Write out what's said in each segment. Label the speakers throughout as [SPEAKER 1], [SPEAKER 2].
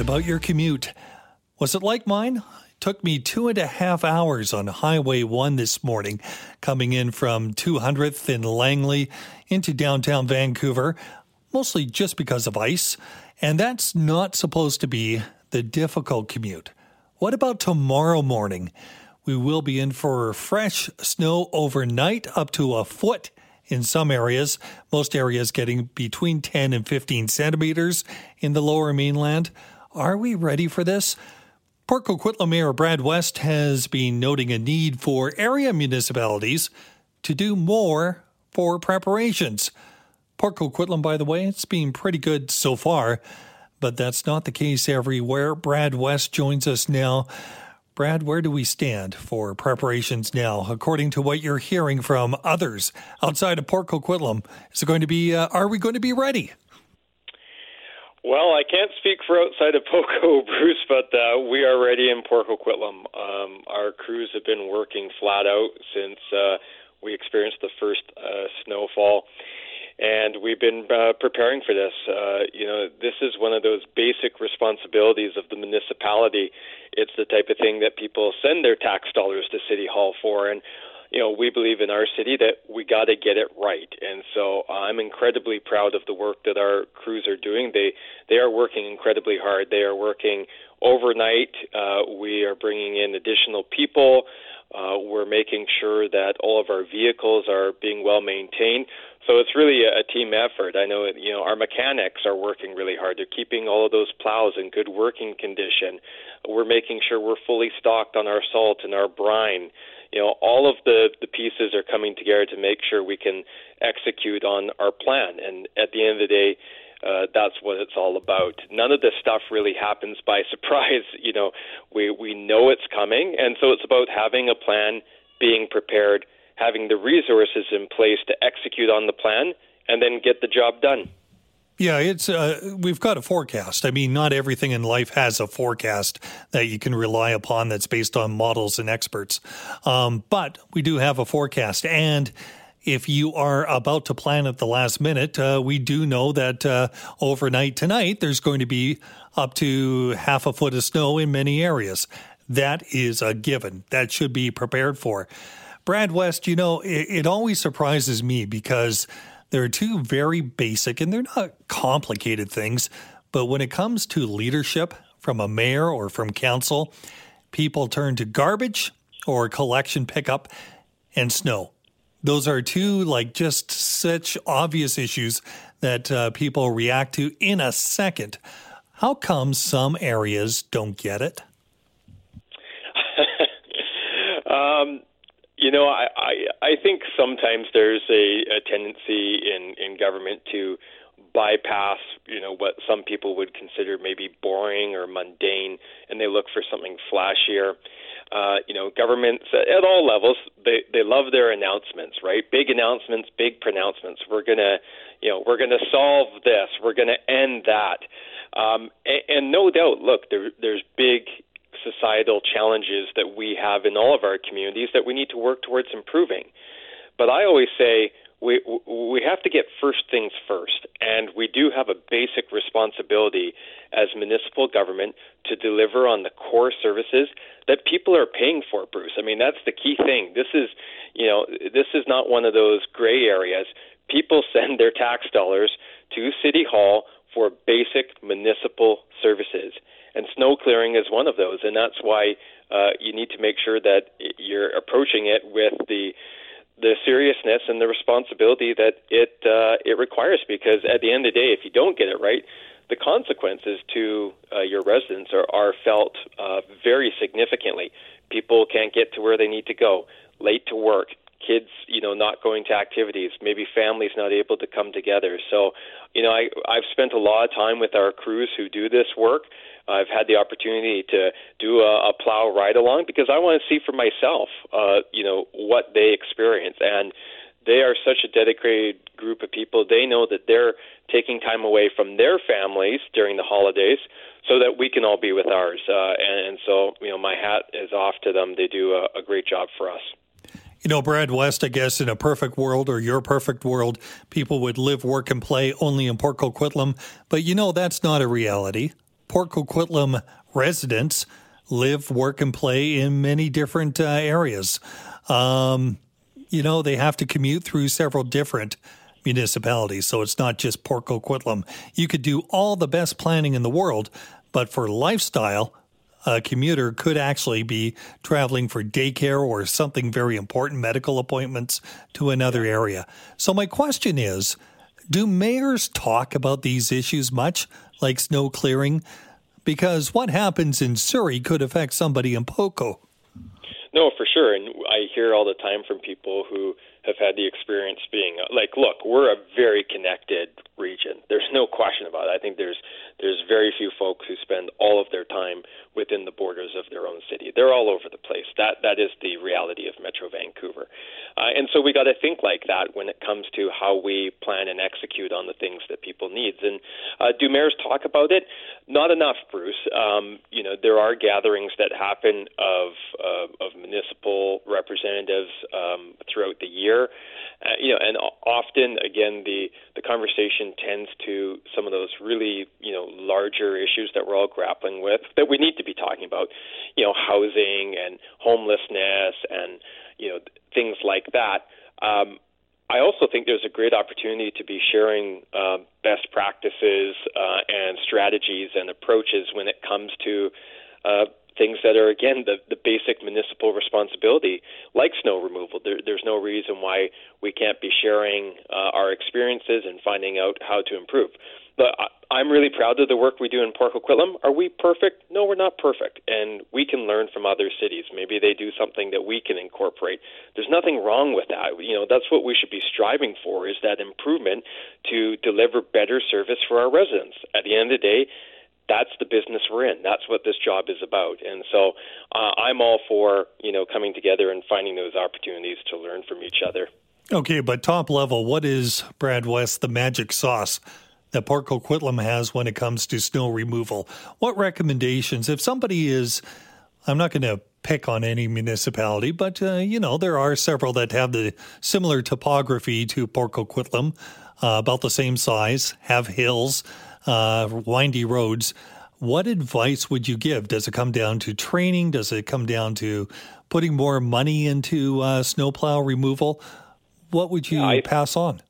[SPEAKER 1] What about your commute? Was it like mine? It took me two and a half hours on Highway 1 this morning, coming in from 200th in Langley into downtown Vancouver, mostly just because of ice. And that's not supposed to be the difficult commute. What about tomorrow morning? We will be in for fresh snow overnight, up to a foot in some areas, most areas getting between 10 and 15 centimeters in the lower mainland. Are we ready for this? Port Coquitlam Mayor Brad West has been noting a need for area municipalities to do more for preparations. Port Coquitlam, by the way, it's been pretty good so far, but that's not the case everywhere. Brad West joins us now. Brad, where do we stand for preparations now, according to what you're hearing from others outside of Port Coquitlam? Is it going to be? Uh, are we going to be ready?
[SPEAKER 2] Well, I can't speak for outside of Poco, Bruce, but uh, we are ready in Port Coquitlam. Um, our crews have been working flat out since uh, we experienced the first uh, snowfall, and we've been uh, preparing for this. Uh, you know, this is one of those basic responsibilities of the municipality. It's the type of thing that people send their tax dollars to City Hall for, and you know, we believe in our city that we got to get it right. And so uh, I'm incredibly proud of the work that our crews are doing. They they are working incredibly hard. They are working overnight. Uh, we are bringing in additional people. Uh, we're making sure that all of our vehicles are being well maintained. So it's really a, a team effort. I know you know our mechanics are working really hard. They're keeping all of those plows in good working condition. We're making sure we're fully stocked on our salt and our brine you know, all of the, the pieces are coming together to make sure we can execute on our plan. And at the end of the day, uh, that's what it's all about. None of this stuff really happens by surprise. You know, we we know it's coming, and so it's about having a plan, being prepared, having the resources in place to execute on the plan, and then get the job done.
[SPEAKER 1] Yeah, it's uh, we've got a forecast. I mean, not everything in life has a forecast that you can rely upon that's based on models and experts. Um, but we do have a forecast, and if you are about to plan at the last minute, uh, we do know that uh, overnight tonight there's going to be up to half a foot of snow in many areas. That is a given. That should be prepared for. Brad West, you know, it, it always surprises me because there are two very basic and they're not complicated things, but when it comes to leadership from a mayor or from council, people turn to garbage or collection pickup and snow. Those are two, like, just such obvious issues that uh, people react to in a second. How come some areas don't get it?
[SPEAKER 2] um, you know, I, I I think sometimes there's a, a tendency in in government to bypass, you know, what some people would consider maybe boring or mundane, and they look for something flashier. Uh, you know, governments at all levels they they love their announcements, right? Big announcements, big pronouncements. We're gonna, you know, we're gonna solve this. We're gonna end that. Um, and, and no doubt, look, there, there's big societal challenges that we have in all of our communities that we need to work towards improving. But I always say we we have to get first things first, and we do have a basic responsibility as municipal government to deliver on the core services that people are paying for. Bruce, I mean that's the key thing. This is, you know, this is not one of those gray areas. People send their tax dollars to City Hall for basic municipal services. And snow clearing is one of those. And that's why uh, you need to make sure that you're approaching it with the the seriousness and the responsibility that it uh, it requires. Because at the end of the day, if you don't get it right, the consequences to uh, your residents are, are felt uh, very significantly. People can't get to where they need to go, late to work, kids, you know, not going to activities, maybe families not able to come together. So, you know, I I've spent a lot of time with our crews who do this work. I've had the opportunity to do a, a plow ride along because I want to see for myself, uh, you know, what they experience and they are such a dedicated group of people. They know that they're taking time away from their families during the holidays so that we can all be with ours. Uh, and, and so, you know, my hat is off to them. They do a, a great job for us.
[SPEAKER 1] You know, Brad West, I guess in a perfect world or your perfect world, people would live, work, and play only in Port Coquitlam. But you know, that's not a reality. Port Coquitlam residents live, work, and play in many different uh, areas. Um, you know, they have to commute through several different municipalities. So it's not just Port Coquitlam. You could do all the best planning in the world, but for lifestyle, a commuter could actually be traveling for daycare or something very important, medical appointments to another area. So my question is, do mayors talk about these issues much, like snow clearing? Because what happens in Surrey could affect somebody in Poco.
[SPEAKER 2] No, for sure. And I hear all the time from people who have had the experience being like, look, we're a very connected region. There's no question about it. I think there's there's very few folks who spend all of their time within the borders of their own city. They're all over the place. That that is the reality of Metro Vancouver, uh, and so we got to think like that when it comes to how we plan and execute on the things that people need. And uh, do mayors talk about it? Not enough, Bruce. Um, you know, there are gatherings that happen of uh, of municipal representatives um, throughout the year. Uh, you know, and often again the the conversation tends to some of those really you know larger issues that we're all grappling with that we need to be talking about, you know, housing and homelessness and you know things like that. Um, I also think there's a great opportunity to be sharing uh, best practices uh, and strategies and approaches when it comes to uh, things that are again the, the basic municipal responsibility, like snow removal. There, there's no reason why we can't be sharing uh, our experiences and finding out how to improve. But I'm really proud of the work we do in Port Coquitlam. Are we perfect? No, we're not perfect, and we can learn from other cities. Maybe they do something that we can incorporate. There's nothing wrong with that. You know, that's what we should be striving for: is that improvement to deliver better service for our residents. At the end of the day, that's the business we're in. That's what this job is about. And so uh, I'm all for, you know, coming together and finding those opportunities to learn from each other.
[SPEAKER 1] Okay, but top level, what is, Brad West, the magic sauce that Port Coquitlam has when it comes to snow removal? What recommendations, if somebody is, I'm not going to pick on any municipality, but, uh, you know, there are several that have the similar topography to Port Coquitlam, uh, about the same size, have hills, uh, windy roads. What advice would you give? Does it come down to training? Does it come down to putting more money into uh, snowplow removal? What would you yeah, I, pass on?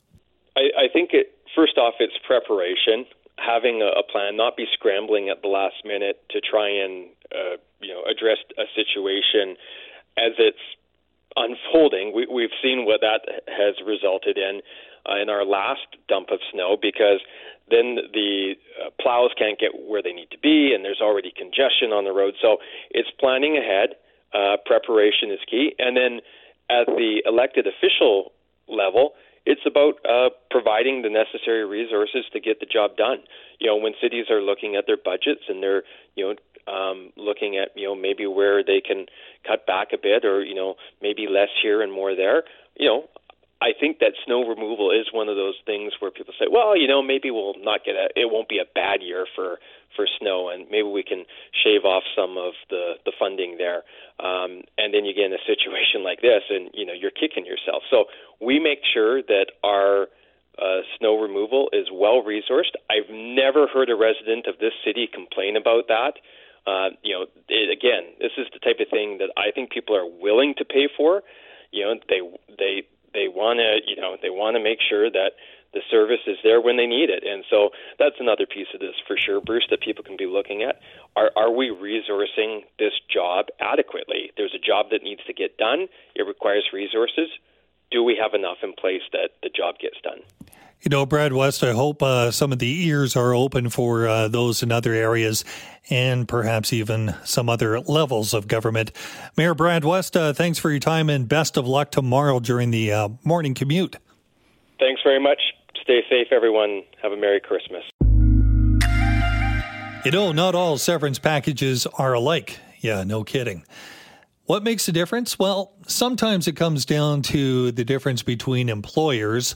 [SPEAKER 2] I, I think it, first off, it's preparation. Having a, a, plan, not be scrambling at the last minute to try and uh, you know address a situation as it's unfolding. We, we've seen what that has resulted in uh, in our last dump of snow because then the uh, plows can't get where they need to be, and there's already congestion on the road. So it's planning ahead. Uh, preparation is key, and then at the elected official level, it's about uh, providing the necessary resources to get the job done. You know, when cities are looking at their budgets and they're, you know, um, looking at, you know, maybe where they can cut back a bit or, you know, maybe less here and more there, you know, I think that snow removal is one of those things where people say, well, you know, maybe we'll not get a, it won't be a bad year for for snow, and maybe we can shave off some of the the funding there. Um, and then you get in a situation like this, and you know, you're kicking yourself. So we make sure that our uh, snow removal is well resourced. I've never heard a resident of this city complain about that. Uh, you know, it, again, this is the type of thing that I think people are willing to pay for. You know, they they they want to you know they want to make sure that the service is there when they need it. And so that's another piece of this for sure, Bruce, that people can be looking at. Are, are we resourcing this job adequately? There's a job that needs to get done, it requires resources. Do we have enough in place that the job gets done?
[SPEAKER 1] You know, Brad West, I hope uh, some of the ears are open for uh, those in other areas and perhaps even some other levels of government. Mayor Brad West, uh, thanks for your time and best of luck tomorrow during the uh, morning commute.
[SPEAKER 2] Thanks very much. Stay safe, everyone. Have a Merry Christmas.
[SPEAKER 1] You know, not all severance packages are alike. Yeah, no kidding. What makes a difference? Well, sometimes it comes down to the difference between employers,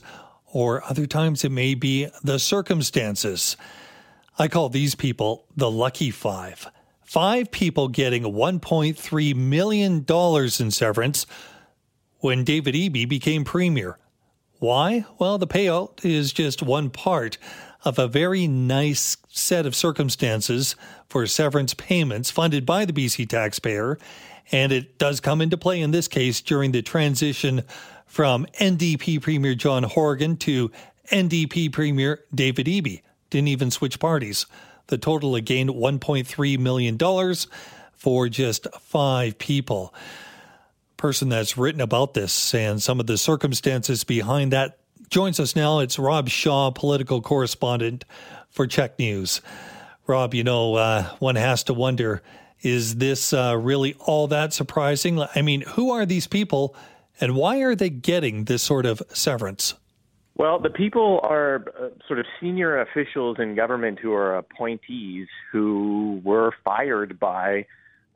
[SPEAKER 1] or other times it may be the circumstances. I call these people the lucky five. Five people getting $1.3 million in severance when David Eby became premier. Why? Well, the payout is just one part of a very nice set of circumstances for severance payments funded by the BC taxpayer. And it does come into play in this case during the transition from NDP Premier John Horgan to NDP Premier David Eby. Didn't even switch parties. The total again $1.3 million for just five people person that's written about this and some of the circumstances behind that joins us now. It's Rob Shaw, political correspondent for CHEK News. Rob, you know, uh, one has to wonder is this uh, really all that surprising? I mean, who are these people and why are they getting this sort of severance?
[SPEAKER 3] Well, the people are uh, sort of senior officials in government who are appointees who were fired by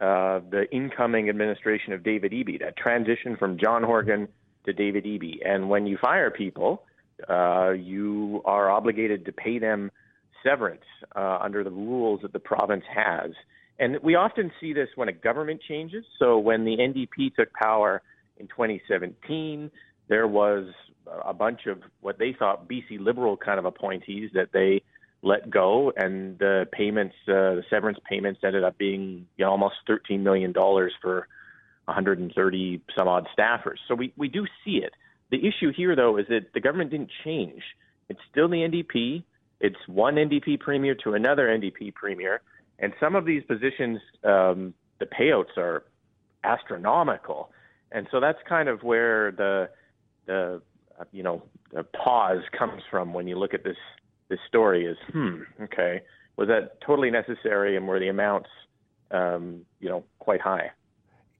[SPEAKER 3] uh, the incoming administration of David Eby, that transition from John Horgan to David Eby. And when you fire people, uh, you are obligated to pay them severance uh, under the rules that the province has. And we often see this when a government changes. So when the NDP took power in 2017, there was a bunch of what they thought BC Liberal kind of appointees that they let go, and the payments, uh, the severance payments, ended up being you know, almost thirteen million dollars for 130 some odd staffers. So we we do see it. The issue here, though, is that the government didn't change. It's still the NDP. It's one NDP premier to another NDP premier, and some of these positions, um, the payouts are astronomical, and so that's kind of where the the uh, you know the pause comes from when you look at this this story is, hmm, okay, was that totally necessary, and were the amounts, um, you know, quite high?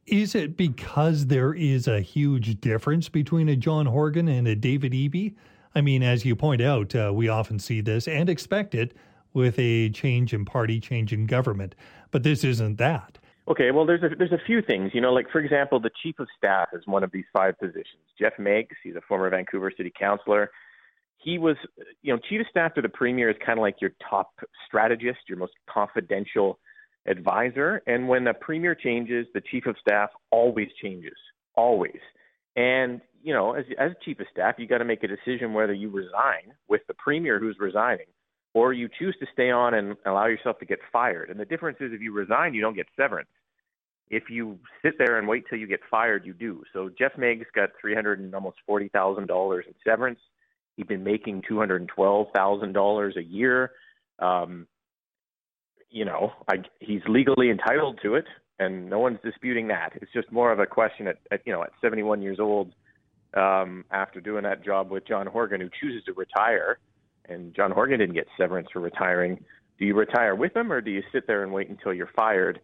[SPEAKER 1] Is it because there is a huge difference between a John Horgan and a David Eby? I mean, as you point out, uh, we often see this and expect it with a change in party, change in government, but this isn't that.
[SPEAKER 3] Okay, well, there's a there's a few things, you know, like for example, the chief of staff is one of these five positions. Geoff Meggs, he's a former Vancouver city councilor he was, you know, chief of staff to the premier is kind of like your top strategist, your most confidential advisor. And when the premier changes, the chief of staff always changes, always. And you know, as as chief of staff, you got to make a decision whether you resign with the premier who's resigning, or you choose to stay on and allow yourself to get fired. And the difference is, if you resign, you don't get severance. If you sit there and wait till you get fired, you do. So Geoff Meggs got three hundred and almost forty thousand dollars in severance. He'd been making two hundred and twelve thousand dollars a year. Um, you know, I, he's legally entitled to it, and no one's disputing that. It's just more of a question at, at you know at 71 years old, um, after doing that job with John Horgan, who chooses to retire, and John Horgan didn't get severance for retiring. Do you retire with him, or do you sit there and wait until you're fired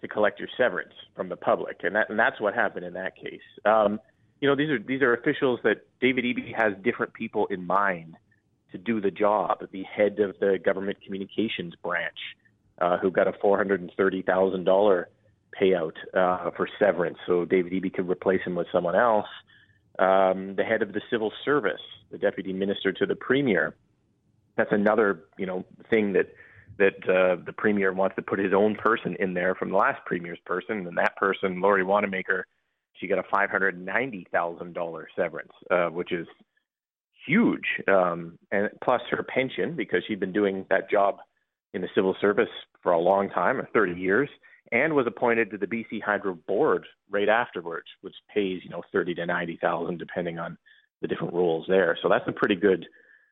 [SPEAKER 3] to collect your severance from the public? And that and that's what happened in that case. Um, you know, these are these are officials that David Eby has different people in mind to do the job. The head of the government communications branch, uh, who got a four hundred and thirty thousand dollar payout uh, for severance, so David Eby could replace him with someone else. Um, the head of the civil service, the deputy minister to the premier. That's another, you know, thing that that uh, the premier wants to put his own person in there from the last premier's person, and that person, Lori Wanamaker she got a five hundred ninety thousand dollar severance, uh, which is huge, um, and plus her pension because she'd been doing that job in the civil service for a long time, thirty years, and was appointed to the BC Hydro board right afterwards, which pays you know thirty to ninety thousand depending on the different roles there. So that's a pretty good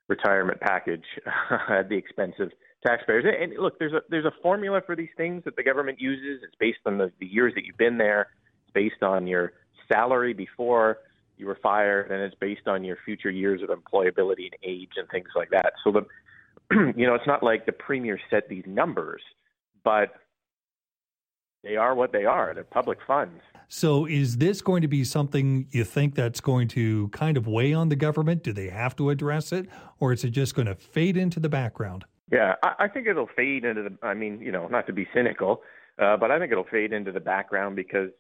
[SPEAKER 3] retirement package at the expense of taxpayers. And look, there's a there's a formula for these things that the government uses. It's based on the, the years that you've been there. It's based on your salary before you were fired, and it's based on your future years of employability and age and things like that. So the you know, it's not like the premier set these numbers, but they are what they are. They're public funds.
[SPEAKER 1] So, is this going to be something you think that's going to kind of weigh on the government? Do they have to address it, or is it just going to fade into the background?
[SPEAKER 3] Yeah, I, think it'll fade into the. I mean, you know, not to be cynical, uh, but I think it'll fade into the background because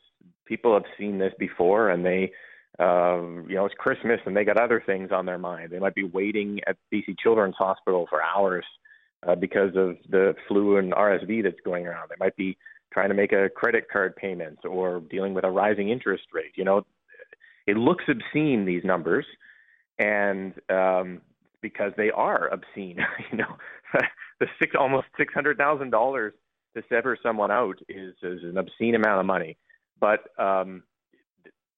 [SPEAKER 3] people have seen this before, and they, uh, you know, it's Christmas and they got other things on their mind. They might be waiting at BC Children's Hospital for hours uh, because of the flu and RSV that's going around. They might be trying to make a credit card payment or dealing with a rising interest rate. You know, it looks obscene these numbers, and um, because they are obscene. you know, the six almost six hundred thousand dollars to sever someone out is, is an obscene amount of money, but um,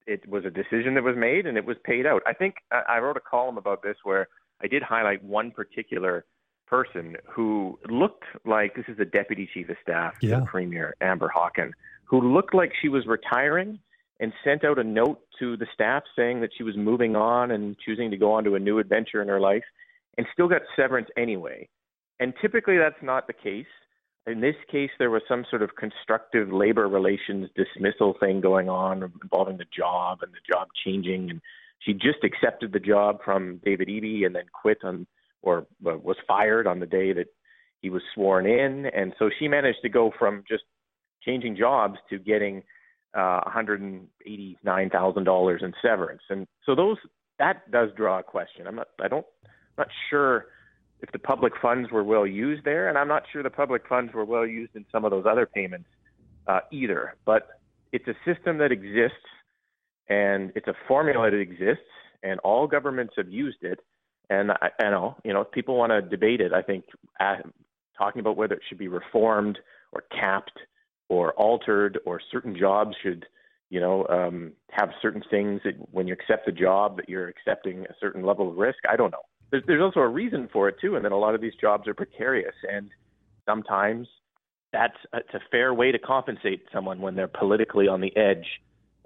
[SPEAKER 3] it was a decision that was made and it was paid out. I think I wrote a column about this where I did highlight one particular person who looked like this is the deputy chief of staff yeah. premier, Amber Hockin, who looked like she was retiring and sent out a note to the staff saying that she was moving on and choosing to go on to a new adventure in her life and still got severance anyway. And typically that's not the case. In this case, there was some sort of constructive labor relations dismissal thing going on involving the job and the job changing. And she just accepted the job from David Eby and then quit on or uh, was fired on the day that he was sworn in, and so she managed to go from just changing jobs to getting uh, $189,000 in severance, and so those that does draw a question. I'm not, I don't, I'm not sure if the public funds were well used there, and I'm not sure the public funds were well used in some of those other payments uh, either. But it's a system that exists, and it's a formula that exists, and all governments have used it. And I, I know, you know, people want to debate it, I think uh, talking about whether it should be reformed or capped or altered or certain jobs should, you know, um, have certain things that when you accept a job that you're accepting a certain level of risk. I don't know. There's, there's also a reason for it too, and that a lot of these jobs are precarious, and sometimes that's it's a fair way to compensate someone when they're politically on the edge.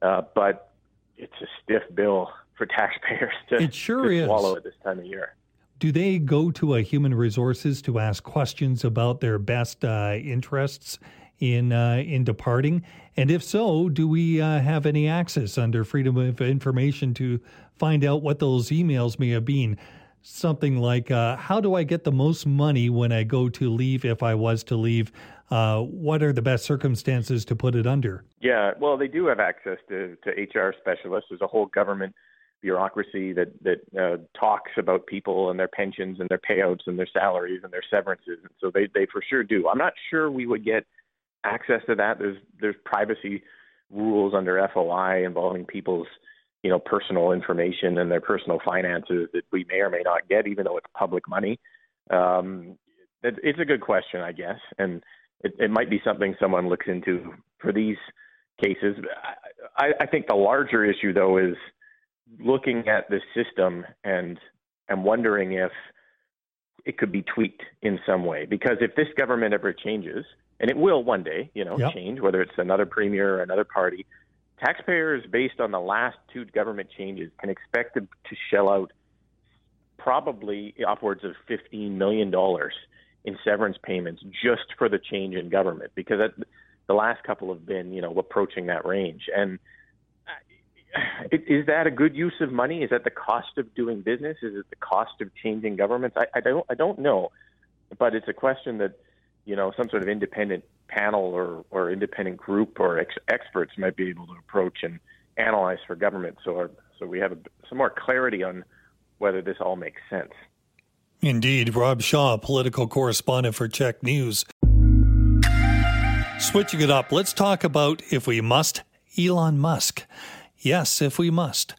[SPEAKER 3] Uh, but it's a stiff bill for taxpayers to,
[SPEAKER 1] it sure
[SPEAKER 3] to
[SPEAKER 1] is.
[SPEAKER 3] swallow at this time of year.
[SPEAKER 1] Do they go to a human resources to ask questions about their best uh, interests in uh, in departing? And if so, do we uh, have any access under Freedom of Information to find out what those emails may have been? Something like, uh, "How do I get the most money when I go to leave? If I was to leave, uh, what are the best circumstances to put it under?"
[SPEAKER 3] Yeah, well, they do have access to to HR specialists. There's a whole government bureaucracy that that uh, talks about people and their pensions and their payouts and their salaries and their severances. And so they they for sure do. I'm not sure we would get access to that. There's there's privacy rules under FOI involving people's you know personal information and their personal finances that we may or may not get, even though it's public money. Um, it, it's a good question, I guess, and it, it might be something someone looks into for these cases. I, I think the larger issue, though, is looking at the system and and wondering if it could be tweaked in some way. Because if this government ever changes, and it will one day, you know, yep. change, whether it's another premier or another party, taxpayers, based on the last two government changes, can expect to, to shell out probably upwards of $15 million in severance payments just for the change in government, because that, the last couple have been, you know, approaching that range. And is that a good use of money? Is that the cost of doing business? Is it the cost of changing governments? I, I don't I don't know, but it's a question that you know some sort of independent panel or or independent group or ex- experts might be able to approach and analyze for government. So so we have a, some more clarity on whether this all makes sense.
[SPEAKER 1] Indeed, Rob Shaw, political correspondent for CHEK News. Switching it up, let's talk about if we must Elon Musk. Yes, if we must.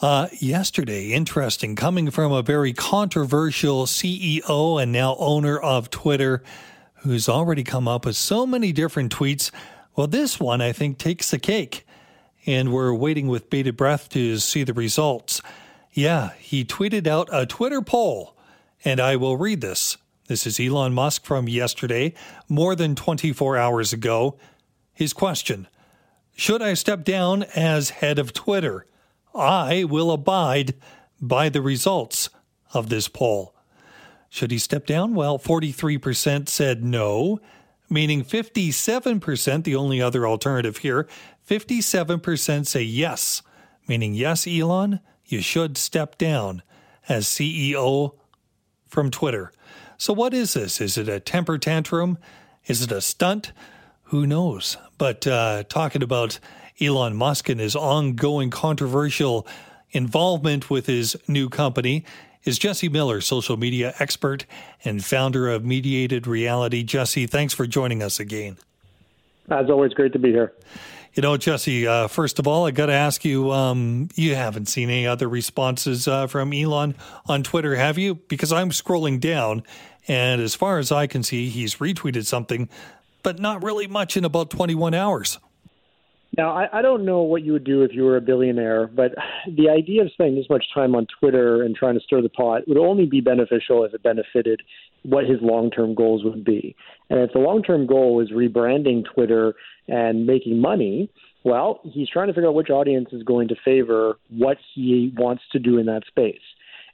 [SPEAKER 1] Uh, yesterday, interesting, coming from a very controversial CEO and now owner of Twitter, who's already come up with so many different tweets. Well, this one, I think, takes the cake. And we're waiting with bated breath to see the results. Yeah, he tweeted out a Twitter poll and I will read this. This is Elon Musk from yesterday, more than 24 hours ago. His question Should I step down as head of Twitter? I will abide by the results of this poll. Should he step down? Well, 43% said no, meaning 57%, the only other alternative here, 57% say yes, meaning yes, Elon, you should step down as CEO from Twitter. So, what is this? Is it a temper tantrum? Is it a stunt? Who knows? But uh, talking about Elon Musk and his ongoing controversial involvement with his new company is Jesse Miller, social media expert and founder of Mediated Reality. Jesse, thanks for joining us again.
[SPEAKER 4] As always, great to be here.
[SPEAKER 1] You know, Jesse, uh, first of all, I got to ask you um, you haven't seen any other responses uh, from Elon on Twitter, have you? Because I'm scrolling down, and as far as I can see, he's retweeted something, but not really much in about 21 hours.
[SPEAKER 4] Now, I, I don't know what you would do if you were a billionaire, but the idea of spending this much time on Twitter and trying to stir the pot would only be beneficial if it benefited what his long term goals would be. And if the long term goal is rebranding Twitter and making money, well, he's trying to figure out which audience is going to favor what he wants to do in that space.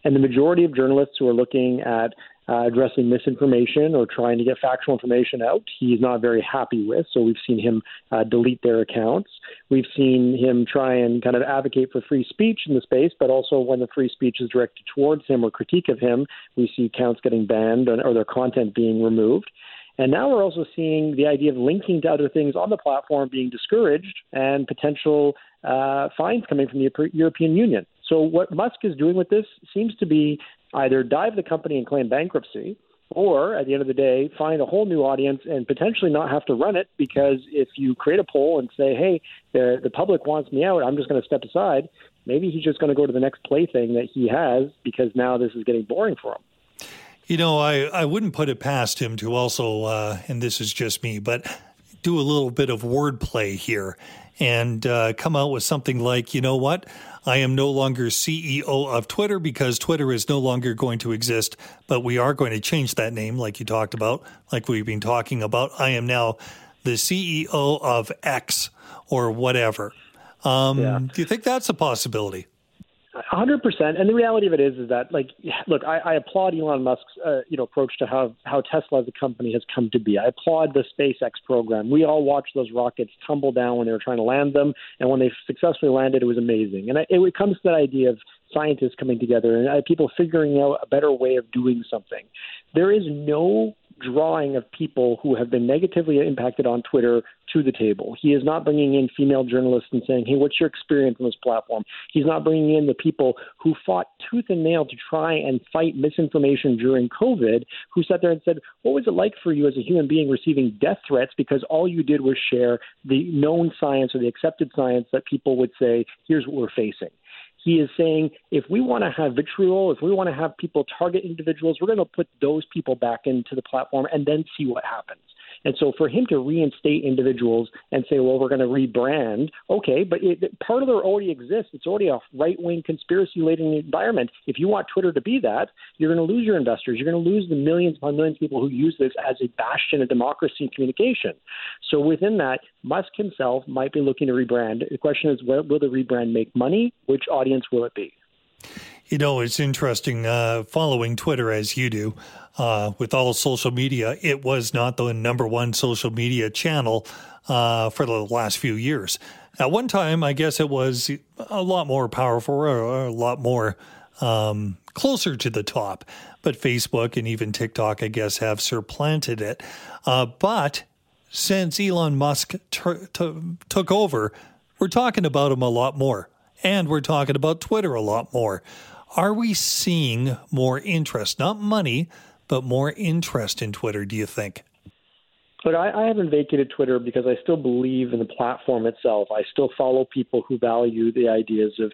[SPEAKER 4] And the majority of journalists who are looking at uh, addressing misinformation or trying to get factual information out, he's not very happy with. So we've seen him uh, delete their accounts. We've seen him try and kind of advocate for free speech in the space, but also when the free speech is directed towards him or critique of him, we see accounts getting banned or their content being removed. And now we're also seeing the idea of linking to other things on the platform being discouraged and potential uh, fines coming from the European Union. So what Musk is doing with this seems to be either dive the company and claim bankruptcy, or at the end of the day, find a whole new audience and potentially not have to run it because if you create a poll and say, hey, the, the public wants me out, I'm just going to step aside, maybe he's just going to go to the next plaything that he has because now this is getting boring for him.
[SPEAKER 1] You know, I, I wouldn't put it past him to also, uh, and this is just me, but do a little bit of wordplay here and uh, come out with something like, you know what? I am no longer CEO of Twitter because Twitter is no longer going to exist, but we are going to change that name, like you talked about, like we've been talking about. I am now the CEO of X or whatever. Um, yeah. Do you think that's a possibility?
[SPEAKER 4] Hundred percent. And the reality of it is, is that like, look, I, I applaud Elon Musk's, uh, you know, approach to how how Tesla as a company has come to be. I applaud the SpaceX program. We all watched those rockets tumble down when they were trying to land them, and when they successfully landed, it was amazing. And it, it comes to that idea of scientists coming together and uh, people figuring out a better way of doing something. There is no drawing of people who have been negatively impacted on Twitter to the table. He is not bringing in female journalists and saying, hey, what's your experience on this platform? He's not bringing in the people who fought tooth and nail to try and fight misinformation during COVID, who sat there and said, what was it like for you as a human being receiving death threats because all you did was share the known science or the accepted science that people would say, here's what we're facing. He is saying if we want to have vitriol, if we want to have people target individuals, we're going to put those people back into the platform and then see what happens. And so for him to reinstate individuals and say, well, we're going to rebrand, okay, but it, part of it already exists. It's already a right wing conspiracy laden environment. If you want Twitter to be that, you're going to lose your investors. You're going to lose the millions upon millions of people who use this as a bastion of democracy and communication. So within that, Musk himself might be looking to rebrand. The question is, will the rebrand make money? Which audience will it be?
[SPEAKER 1] You know, it's interesting uh, following Twitter as you do uh, with all social media. It was not the number one social media channel uh, for the last few years. At one time, I guess it was a lot more powerful or a lot more um, closer to the top. But Facebook and even TikTok, I guess, have supplanted it. Uh, but since Elon Musk took over, we're talking about him a lot more. And we're talking about Twitter a lot more. Are we seeing more interest, not money, but more interest in Twitter, do you think?
[SPEAKER 4] But I, I haven't vacated Twitter because I still believe in the platform itself. I still follow people who value the ideas of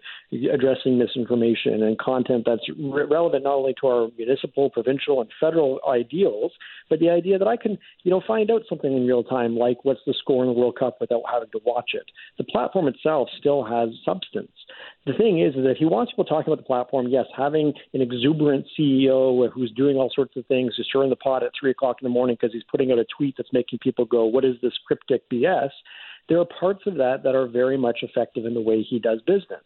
[SPEAKER 4] addressing misinformation and content that's re- relevant not only to our municipal, provincial, and federal ideals, but the idea that I can, you know, find out something in real time, like what's the score in the World Cup, without having to watch it. The platform itself still has substance. The thing is, is that he wants people talking about the platform. Yes, having an exuberant CEO who's doing all sorts of things, who's stirring the pot at three o'clock in the morning because he's putting out a tweet that's making people go, "What is this cryptic BS?" There are parts of that that are very much effective in the way he does business.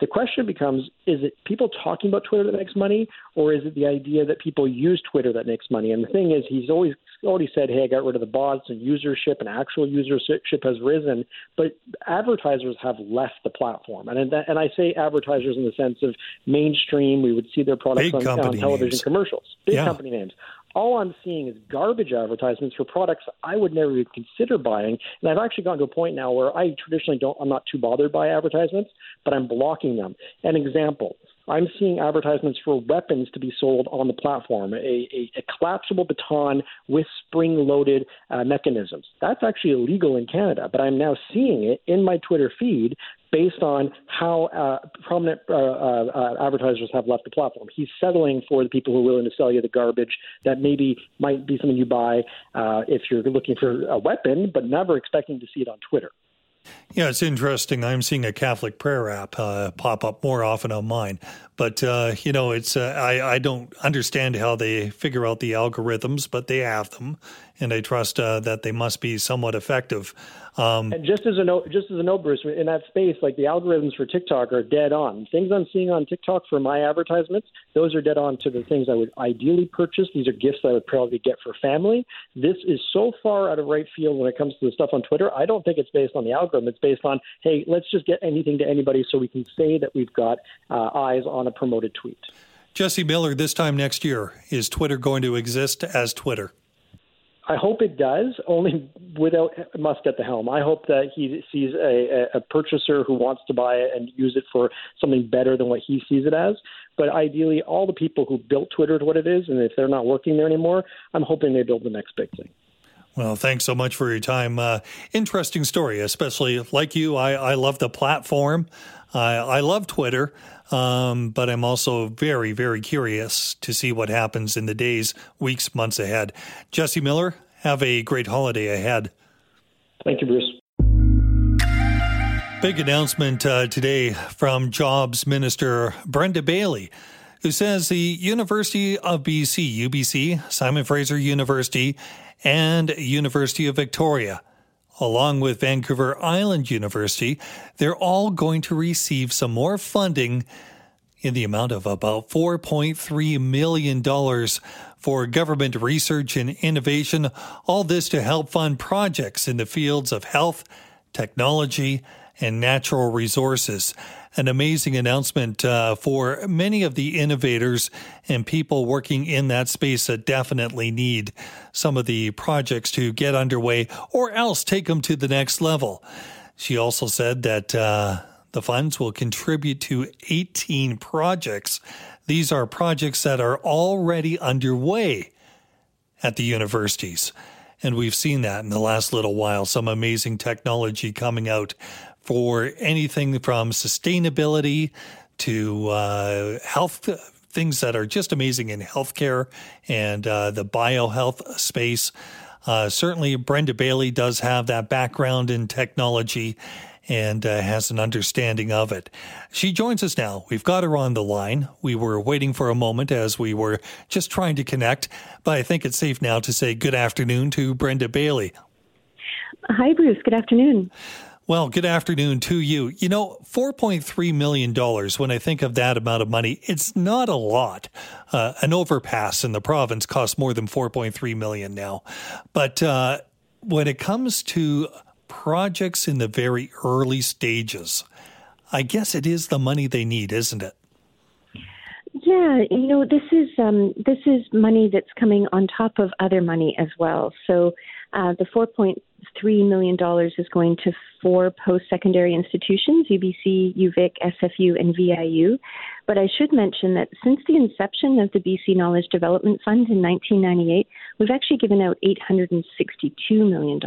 [SPEAKER 4] The question becomes is it people talking about Twitter that makes money, or is it the idea that people use Twitter that makes money? And the thing is, he's always already said, hey, I got rid of the bots and usership, and actual usership has risen, but advertisers have left the platform. And, and I say advertisers in the sense of mainstream, we would see their products on, on, television names. commercials, big yeah. company names all I'm seeing is garbage advertisements for products I would never even consider buying. And I've actually gotten to a point now where I traditionally don't, I'm not too bothered by advertisements, but I'm blocking them. An example. I'm seeing advertisements for weapons to be sold on the platform, a, a, a collapsible baton with spring loaded uh, mechanisms. That's actually illegal in Canada, but I'm now seeing it in my Twitter feed based on how uh, prominent uh, uh, uh, advertisers have left the platform. He's settling for the people who are willing to sell you the garbage that maybe might be something you buy uh, if you're looking for a weapon, but never expecting to see it on Twitter.
[SPEAKER 1] Yeah, it's interesting. I'm seeing a Catholic prayer app uh, pop up more often on mine, but uh, you know, it's uh, I I don't understand how they figure out the algorithms, but they have them, and I trust uh, that they must be somewhat effective.
[SPEAKER 4] Um, and just as a note, just as a note, Bruce, in that space, like the algorithms for TikTok are dead on. Things I'm seeing on TikTok for my advertisements, those are dead on to the things I would ideally purchase. These are gifts I would probably get for family. This is so far out of right field when it comes to the stuff on Twitter. I don't think it's based on the algorithm. It's based on, hey, let's just get anything to anybody so we can say that we've got uh, eyes on a promoted tweet.
[SPEAKER 1] Jesse Miller, this time next year, is Twitter going to exist as Twitter?
[SPEAKER 4] I hope it does, only without Musk at the helm. I hope that he sees a, a purchaser who wants to buy it and use it for something better than what he sees it as. But ideally, all the people who built Twitter to what it is, and if they're not working there anymore, I'm hoping they build the next big thing.
[SPEAKER 1] Well, thanks so much for your time. Uh, interesting story, especially like you. I, I love the platform. I, I love Twitter, um, but I'm also very, very curious to see what happens in the days, weeks, months ahead. Jesse Miller, have a great holiday ahead.
[SPEAKER 4] Thank you, Bruce.
[SPEAKER 1] Big announcement uh, today from Jobs Minister Brenda Bailey, who says the University of BC, UBC, Simon Fraser University, and University of Victoria along with Vancouver Island University, they're all going to receive some more funding in the amount of about $4.3 million for government research and innovation. All this to help fund projects in the fields of health, technology, and natural resources an amazing announcement uh, for many of the innovators and people working in that space that definitely need some of the projects to get underway or else take them to the next level. She also said that uh, the funds will contribute to 18 projects. These are projects that are already underway at the universities. And we've seen that in the last little while, some amazing technology coming out for anything from sustainability to uh, health things that are just amazing in healthcare and uh, the biohealth space. Uh, certainly, Brenda Bailey does have that background in technology and uh, has an understanding of it. She joins us now. We've got her on the line. We were waiting for a moment as we were just trying to connect, but I think it's safe now to say good afternoon to Brenda Bailey.
[SPEAKER 5] Hi, Bruce. Good afternoon.
[SPEAKER 1] Well, good afternoon to you. You know, $4.3 million, when I think of that amount of money, it's not a lot. Uh, an overpass in the province costs more than 4.3 million now. But uh, when it comes to projects in the very early stages, I guess it is the money they need, isn't it?
[SPEAKER 5] Yeah, you know, this is um, this is money that's coming on top of other money as well. So uh, the four point $3 million is going to four post secondary institutions UBC, UVic, SFU, and VIU. But I should mention that since the inception of the BC Knowledge Development Fund in 1998, we've actually given out $862 million.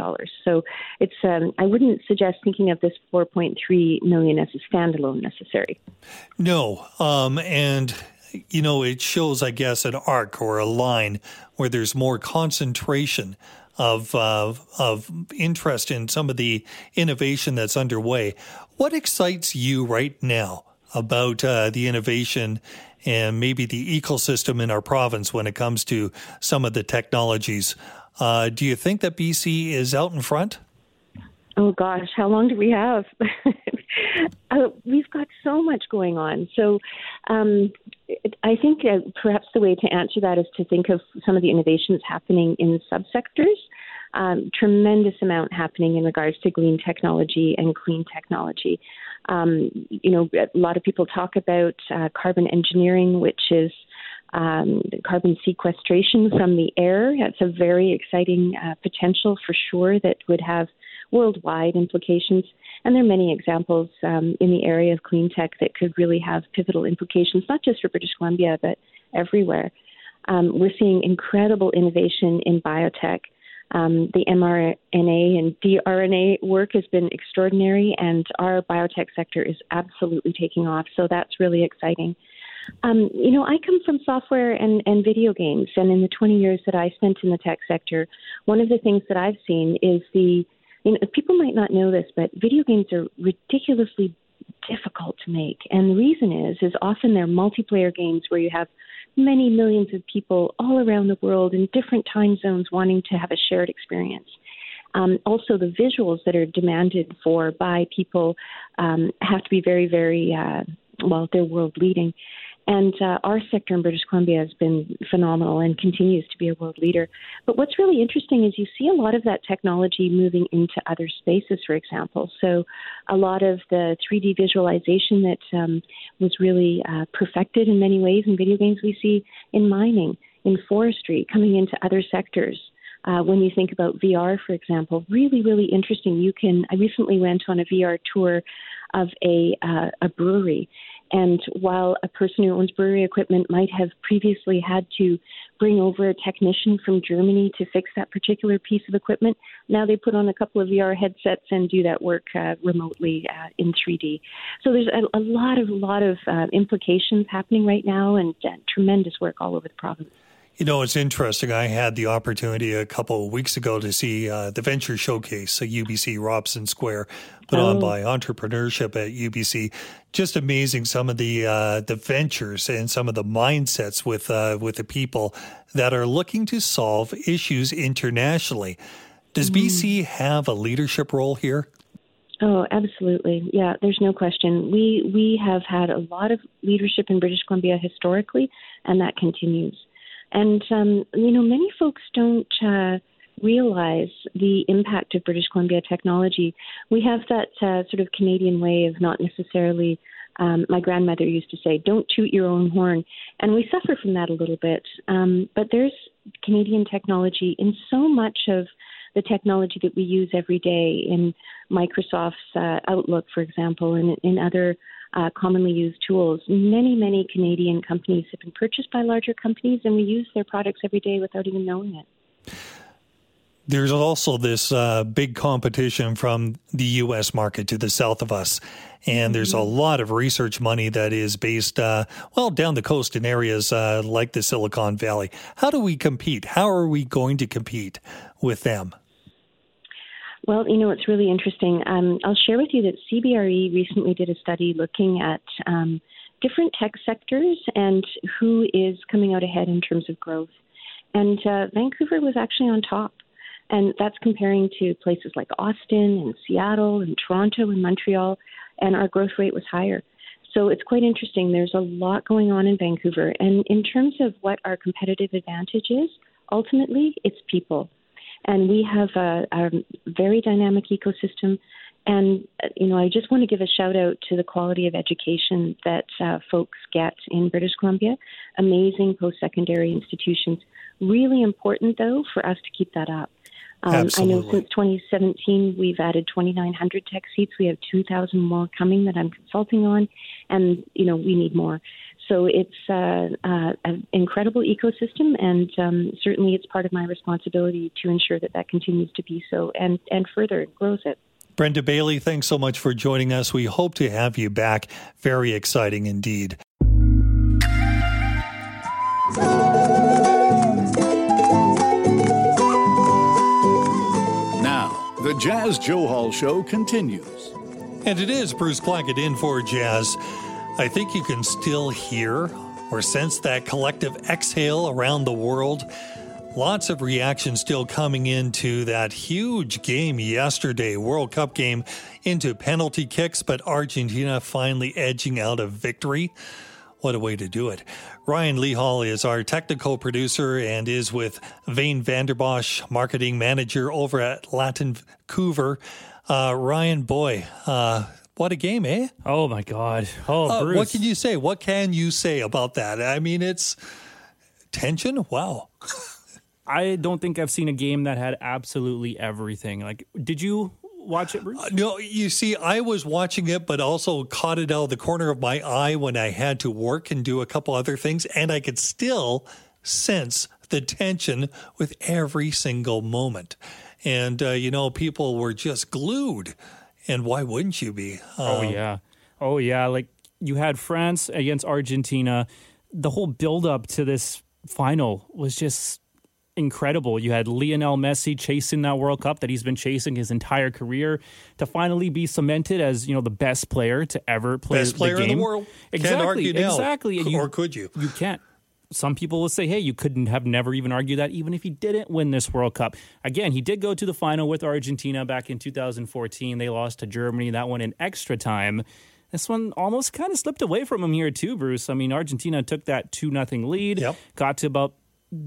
[SPEAKER 5] So it's um, I wouldn't suggest thinking of this 4.3 million as a standalone necessary.
[SPEAKER 1] No, um, and you know it shows, I guess, an arc or a line where there's more concentration of uh, of interest in some of the innovation that's underway. What excites you right now about uh, the innovation and maybe the ecosystem in our province when it comes to some of the technologies. Uh, do you think that BC is out in front?
[SPEAKER 5] Oh gosh, how long do we have? uh, we've got so much going on. So, um, I think uh, perhaps the way to answer that is to think of some of the innovations happening in subsectors. Um, tremendous amount happening in regards to green technology and clean technology. Um, you know, a lot of people talk about uh, carbon engineering, which is um, carbon sequestration from the air. That's a very exciting uh, potential for sure that would have worldwide implications. And there are many examples um, in the area of clean tech that could really have pivotal implications, not just for British Columbia, but everywhere. Um, we're seeing incredible innovation in biotech. Um, the mRNA and dRNA work has been extraordinary, and our biotech sector is absolutely taking off. So that's really exciting. Um, you know, I come from software and, and video games, and in the 20 years that I spent in the tech sector, one of the things that I've seen is the, you know, people might not know this, but video games are ridiculously difficult to make, and the reason is, is often they're multiplayer games where you have many millions of people all around the world in different time zones wanting to have a shared experience. Um, also, the visuals that are demanded for by people um, have to be very, very uh, well. They're world leading, and uh, our sector in British Columbia has been phenomenal and continues to be a world leader. But what's really interesting is you see a lot of that technology moving into other spaces, for example. So, a lot of the 3D visualization that um, was really uh, perfected in many ways in video games, we see in mining, in forestry, coming into other sectors. Uh, when you think about VR, for example, really, really interesting. You can. I recently went on a VR tour of a uh, a brewery, and while a person who owns brewery equipment might have previously had to bring over a technician from Germany to fix that particular piece of equipment, now they put on a couple of VR headsets and do that work uh, remotely uh, in 3D. So there's a, a lot of lot of uh, implications happening right now, and uh, tremendous work all over the province.
[SPEAKER 1] You know, it's interesting. I had the opportunity a couple of weeks ago to see uh, the Venture Showcase at UBC Robson Square, put oh. on by Entrepreneurship at UBC. Just amazing some of the uh, the ventures and some of the mindsets with uh, with the people that are looking to solve issues internationally. Does mm. BC have a leadership role here?
[SPEAKER 5] Oh, absolutely. Yeah, there's no question. We we have had a lot of leadership in British Columbia historically, and that continues. And, um, you know, many folks don't uh, realize the impact of British Columbia technology. We have that uh, sort of Canadian way of not necessarily. Um, my grandmother used to say, "Don't toot your own horn," and we suffer from that a little bit. Um, but there's Canadian technology in so much of the technology that we use every day in Microsoft's uh, Outlook, for example, and in other uh, commonly used tools. Many, many Canadian companies have been purchased by larger companies, and we use their products every day without even knowing it.
[SPEAKER 1] There's also this uh, big competition from the U.S. market to the south of us. And there's a mm-hmm. lot of research money that is based, uh, well, down the coast in areas uh, like the Silicon Valley. How do we compete? How are we going to compete with them?
[SPEAKER 5] Well, you know, it's really interesting. Um, I'll share with you that CBRE recently did a study looking at um, different tech sectors and who is coming out ahead in terms of growth. And uh, Vancouver was actually on top. And that's comparing to places like Austin and Seattle and Toronto and Montreal, and our growth rate was higher. So it's quite interesting. There's a lot going on in Vancouver. And in terms of what our competitive advantage is, ultimately, it's people. And we have a, a very dynamic ecosystem. And, you know, I just want to give a shout out to the quality of education that uh, folks get in British Columbia. Amazing post secondary institutions. Really important, though, for us to keep that up.
[SPEAKER 1] Um,
[SPEAKER 5] I know since 2017 we've added 2,900 tech seats. We have 2,000 more coming that I'm consulting on, and you know we need more. So it's uh, uh, an incredible ecosystem, and um, certainly it's part of my responsibility to ensure that that continues to be so and, and further grows it.
[SPEAKER 1] Brenda Bailey, thanks so much for joining us. We hope to have you back. Very exciting indeed.
[SPEAKER 6] Now, the Jas Johal Show continues.
[SPEAKER 1] And it is Bruce Claggett in for Jas. I think you can still hear or sense that collective exhale around the world. Lots of reaction still coming into that huge game yesterday, World Cup game into penalty kicks, but Argentina finally edging out a victory. What a way to do it. Ryan Lehal is our technical producer and is with Vane Van den Bosch, marketing manager over at Latincouver. Uh, Ryan, boy, uh, what a game, eh?
[SPEAKER 6] Oh my God! Oh,
[SPEAKER 1] uh,
[SPEAKER 6] Bruce.
[SPEAKER 1] what can you say? What can you say about that? I mean, it's tension. Wow.
[SPEAKER 6] I don't think I've seen a game that had absolutely everything. Like, did you watch it, Bruce? Uh,
[SPEAKER 1] no, you see, I was watching it, but also caught it out of the corner of my eye when I had to work and do a couple other things, and I could still sense the tension with every single moment. And uh, you know, people were just glued and why wouldn't you be?
[SPEAKER 6] oh um, yeah, oh yeah. Like you had France against Argentina. The whole build-up to this final was just incredible. You had Lionel Messi chasing that World Cup that he's been chasing his entire career to finally be cemented as you know the best player to ever play
[SPEAKER 1] best player
[SPEAKER 6] the game.
[SPEAKER 1] in the world.
[SPEAKER 6] Exactly, exactly.
[SPEAKER 1] You, or could you?
[SPEAKER 6] You can't some people will say, hey, you couldn't have never even argued that, even if he didn't win this World Cup. Again, he did go to the final with Argentina back in 2014. They lost to Germany, that one in extra time. This one almost kind of slipped away from him here, too, Bruce. I mean, Argentina took that 2 0 lead,
[SPEAKER 1] yep.
[SPEAKER 6] got to about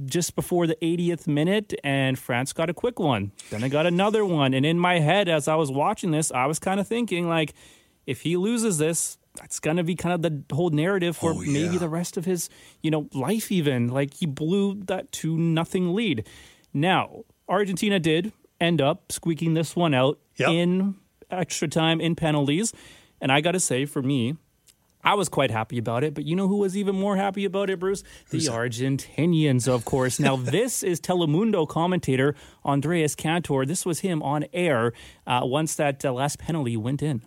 [SPEAKER 6] just before the 80th minute, and France got a quick one. Then they got another one. And in my head, as I was watching this, I was kind of thinking, like, if he loses this, that's going to be kind of the whole narrative for
[SPEAKER 1] oh, yeah.
[SPEAKER 6] maybe the rest of his, you know, life even. Like he blew that 2 nothing lead. Now, Argentina did end up squeaking this one out
[SPEAKER 1] yep.
[SPEAKER 6] in extra time in penalties. And I got to say for me, I was quite happy about it, but you know who was even more happy about it, Bruce? The? Argentinians, of course. now, this is Telemundo commentator Andrés Cantor. This was him on air uh, once that uh, last penalty went in.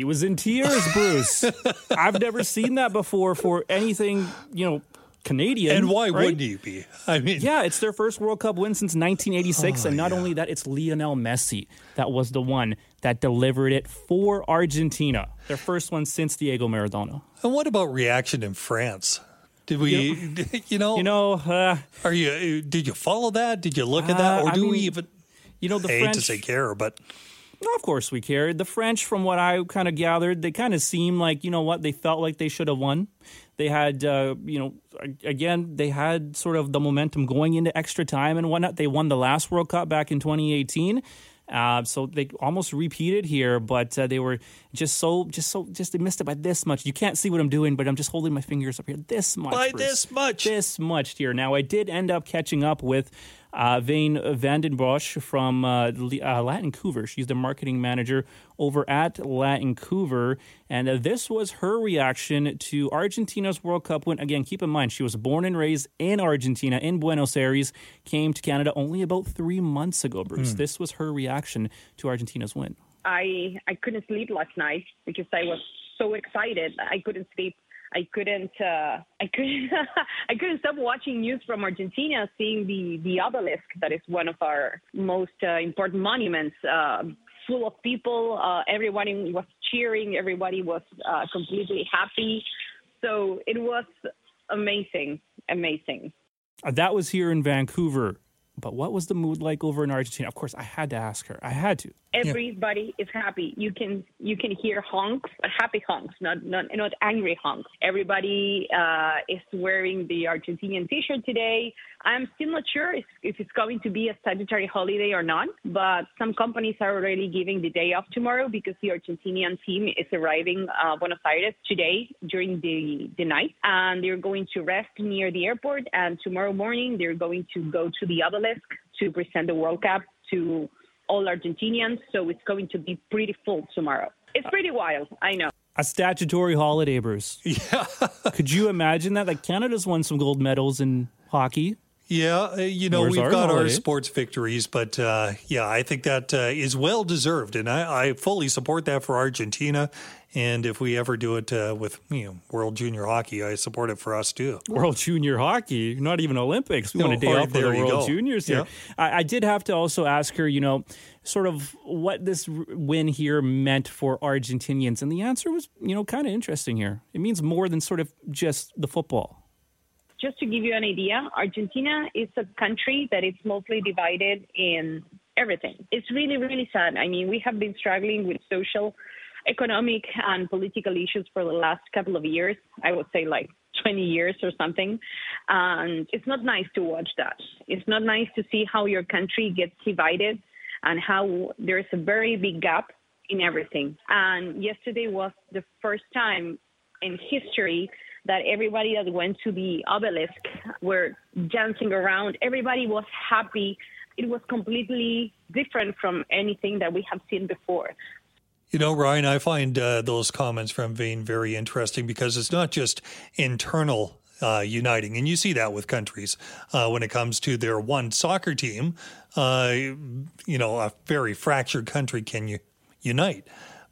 [SPEAKER 6] He was in tears, Bruce. I've never seen that before for anything, you know, Canadian.
[SPEAKER 1] And why
[SPEAKER 6] right?
[SPEAKER 1] wouldn't you be? I mean,
[SPEAKER 6] yeah, it's their first World Cup win since 1986.
[SPEAKER 1] Oh,
[SPEAKER 6] and not
[SPEAKER 1] yeah.
[SPEAKER 6] only that, it's Lionel Messi that was the one that delivered it for Argentina. Their first one since Diego Maradona.
[SPEAKER 1] And what about reaction in France? Did we, you know,
[SPEAKER 6] You know, uh,
[SPEAKER 1] are you, did you follow that? Did you look at
[SPEAKER 6] Uh,
[SPEAKER 1] that? Or
[SPEAKER 6] I
[SPEAKER 1] do we even,
[SPEAKER 6] you know, the
[SPEAKER 1] I hate
[SPEAKER 6] French.
[SPEAKER 1] to say care, but
[SPEAKER 6] of course we cared. The French, from what I kind of gathered, they kind of seemed like, you know what, they felt like they should have won. They had, uh, you know, again, they had sort of the momentum going into extra time and whatnot. They won the last World Cup back in 2018. Uh, so they almost repeated here, but uh, they were just so, just so, just they missed it by this much. You can't see what I'm doing, but I'm just holding my fingers up here. This much,
[SPEAKER 1] by
[SPEAKER 6] Bruce.
[SPEAKER 1] this much.
[SPEAKER 6] this much here. Now, I did end up catching up with uh, Vane Van den Bosch from uh, uh, Latincouver. She's the marketing manager over at Latincouver. And uh, this was her reaction to Argentina's World Cup win. Again, keep in mind, she was born and raised in Argentina, in Buenos Aires, came to Canada only about three months ago, Bruce. This was her reaction to Argentina's win.
[SPEAKER 7] I I couldn't sleep last night because I was so excited. I couldn't sleep. I couldn't. Uh, I couldn't. I couldn't stop watching news from Argentina, seeing the the obelisk that is one of our most uh, important monuments, uh, full of people. Uh, everybody was cheering. Everybody was uh, completely happy. So it was amazing, amazing.
[SPEAKER 6] Uh, that was here in Vancouver. But what was the mood like over in Argentina? Of course, I had to ask her. I had to.
[SPEAKER 7] Everybody is happy. You can you can hear honks, happy honks, not not not angry honks. Everybody uh, is wearing the Argentinian T-shirt today. I'm still not sure if, if it's going to be a statutory holiday or not, but some companies are already giving the day off tomorrow because the Argentinian team is arriving uh, Buenos Aires today during the the night, and they're going to rest near the airport. And tomorrow morning they're going to go to the obelisk to present the World Cup to all Argentinians, so it's going to be pretty full tomorrow. It's uh, pretty wild, I know.
[SPEAKER 6] A statutory holiday, Bruce.
[SPEAKER 1] yeah,
[SPEAKER 6] Could you imagine that? Like Canada's won some gold medals in hockey.
[SPEAKER 1] Yeah, uh, you know,
[SPEAKER 6] Where's
[SPEAKER 1] we've
[SPEAKER 6] our
[SPEAKER 1] got our sports victories, but uh, yeah, I think that uh, is well deserved, and I, I fully support that for Argentina. And if we ever do it uh, with you know World Junior Hockey, I support it for us too.
[SPEAKER 6] World Junior Hockey, not even Olympics. We
[SPEAKER 1] No,
[SPEAKER 6] want a day off for the World
[SPEAKER 1] go.
[SPEAKER 6] Juniors here.
[SPEAKER 1] Yeah.
[SPEAKER 6] I, I did have to also ask her, you know, sort of what this win here meant for Argentinians, and the answer was, you know, kind of interesting here. It means more than sort of just the football.
[SPEAKER 7] Just to give you an idea, Argentina is a country that is mostly divided in everything. It's really, really sad. I mean, we have been struggling with social, economic, and political issues for the last couple of years. I would say like 20 years or something. And it's not nice to watch that. It's not nice to see how your country gets divided and how there's a very big gap in everything. And yesterday was the first time in history that everybody that went to the obelisk were dancing around. Everybody was happy. It was completely different from anything that we have seen before.
[SPEAKER 1] You know, Ryan, I find uh, those comments from Vane very interesting because it's not just internal uh, uniting, and you see that with countries uh, when it comes to their one soccer team. Uh, you know, a very fractured country can you unite,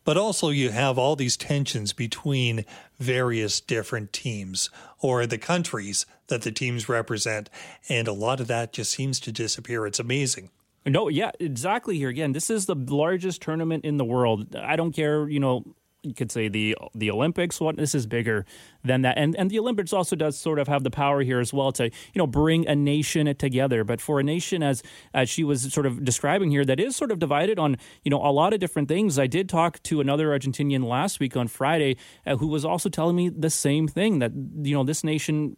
[SPEAKER 1] but also you have all these tensions between various different teams or the countries that the teams represent, and a lot of that just seems to disappear. It's amazing.
[SPEAKER 6] No, yeah, exactly. Here again, this is the largest tournament in the world. I don't care, you know. You could say the the Olympics. What this is bigger than that, and and the Olympics also does sort of have the power here as well to you know bring a nation together. But for a nation as as she was sort of describing here, that is sort of divided on you know a lot of different things. I did talk to another Argentinian last week on Friday uh, who was also telling me the same thing that you know this nation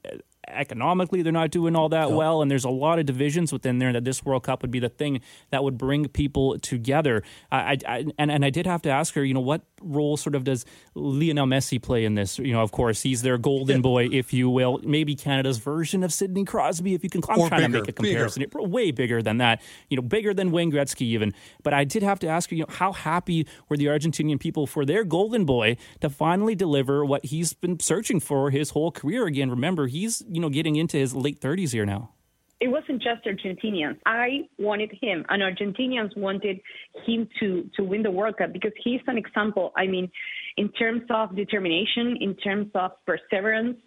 [SPEAKER 6] economically they're not doing all that well and there's a lot of divisions within there that this world cup would be the thing that would bring people together. I, I, and, and i did have to ask her you know what role sort of does lionel messi play in this? You know of course he's their golden boy if you will. Maybe canada's version of sidney crosby if you can i'm
[SPEAKER 1] Or
[SPEAKER 6] trying to make a comparison. Way bigger than that. You know bigger than wayne gretzky even. But i did have to ask her you know how happy were the argentinian people for their golden boy to finally deliver what he's been searching for his whole career again? Remember he's you know getting into his late 30s here now
[SPEAKER 7] it wasn't just Argentinians. I wanted him, and Argentinians wanted him to to win the World Cup because he's an example. I mean, in terms of determination, in terms of perseverance,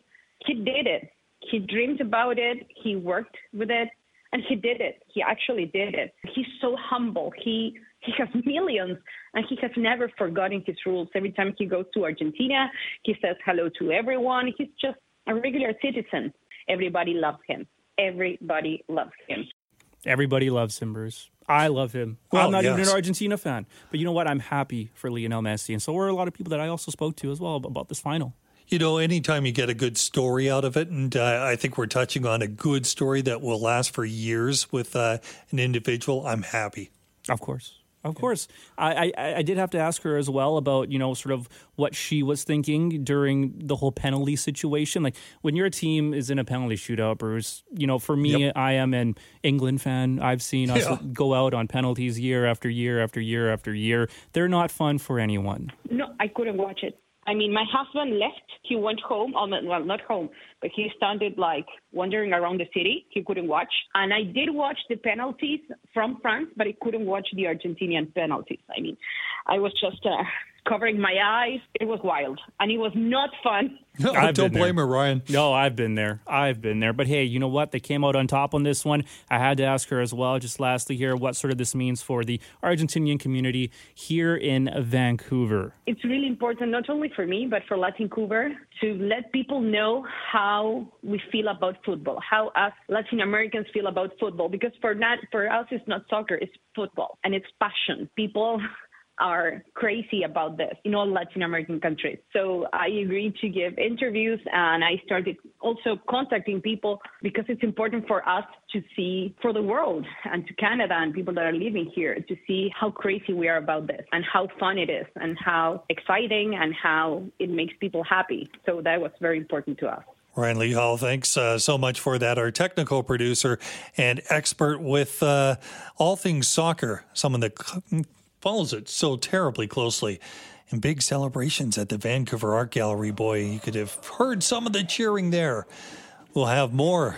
[SPEAKER 7] he did it. He dreamed about it. He worked with it, and he did it. He actually did it. He's so humble. He he has millions, and he has never forgotten his rules. Every time he goes to Argentina, he says hello to everyone. He's just a regular citizen. Everybody loves him. Everybody loves him.
[SPEAKER 6] Everybody loves him, Bruce. I love him.
[SPEAKER 1] Well,
[SPEAKER 6] I'm not even an Argentina fan, but you know what? I'm happy for Lionel Messi, and so were a lot of people that I also spoke to as well about, about this final.
[SPEAKER 1] You know, anytime you get a good story out of it, and uh, I think we're touching on a good story that will last for years with uh, an individual, I'm happy.
[SPEAKER 6] Of course. Of course. I, I, I did have to ask her as well about, you know, sort of what she was thinking during the whole penalty situation. Like when your team is in a penalty shootout, Bruce, you know, for me,
[SPEAKER 1] Yep.
[SPEAKER 6] I am an England fan. I've seen us
[SPEAKER 1] Yeah.
[SPEAKER 6] go out on penalties year after year after year after year. They're not fun for anyone.
[SPEAKER 7] No, I couldn't watch it. I mean, my husband left. He went home. Well, not home, but he started like wandering around the city. He couldn't watch. And I did watch the penalties from France, but I couldn't watch the Argentinian penalties. I mean, I was just uh, covering my eyes. It was wild, and it was not fun.
[SPEAKER 1] No,
[SPEAKER 6] I've
[SPEAKER 1] don't blame her, Ryan.
[SPEAKER 6] No, I've been there. I've been there. But hey, you know what? They came out on top on this one. I had to ask her as well, just lastly here, what sort of this means for the Argentinian community here in Vancouver.
[SPEAKER 7] it's really important not only for me but for Latincouver to let people know how we feel about football, how us Latin Americans feel about football. Because for not for us, it's not soccer, it's football and it's passion. People are crazy about this in all Latin American countries. So I agreed to give interviews and I started also contacting people because it's important for us to see for the world and to Canada and people that are living here to see how crazy we are about this and how fun it is and how exciting and how it makes people happy. So that was very important to us.
[SPEAKER 1] Ryan Lehal, thanks uh, so much for that. Our technical producer and expert with uh, all things soccer, someone that follows it so terribly closely. And big celebrations at the Vancouver Art Gallery. Boy, you could have heard some of the cheering there. We'll have more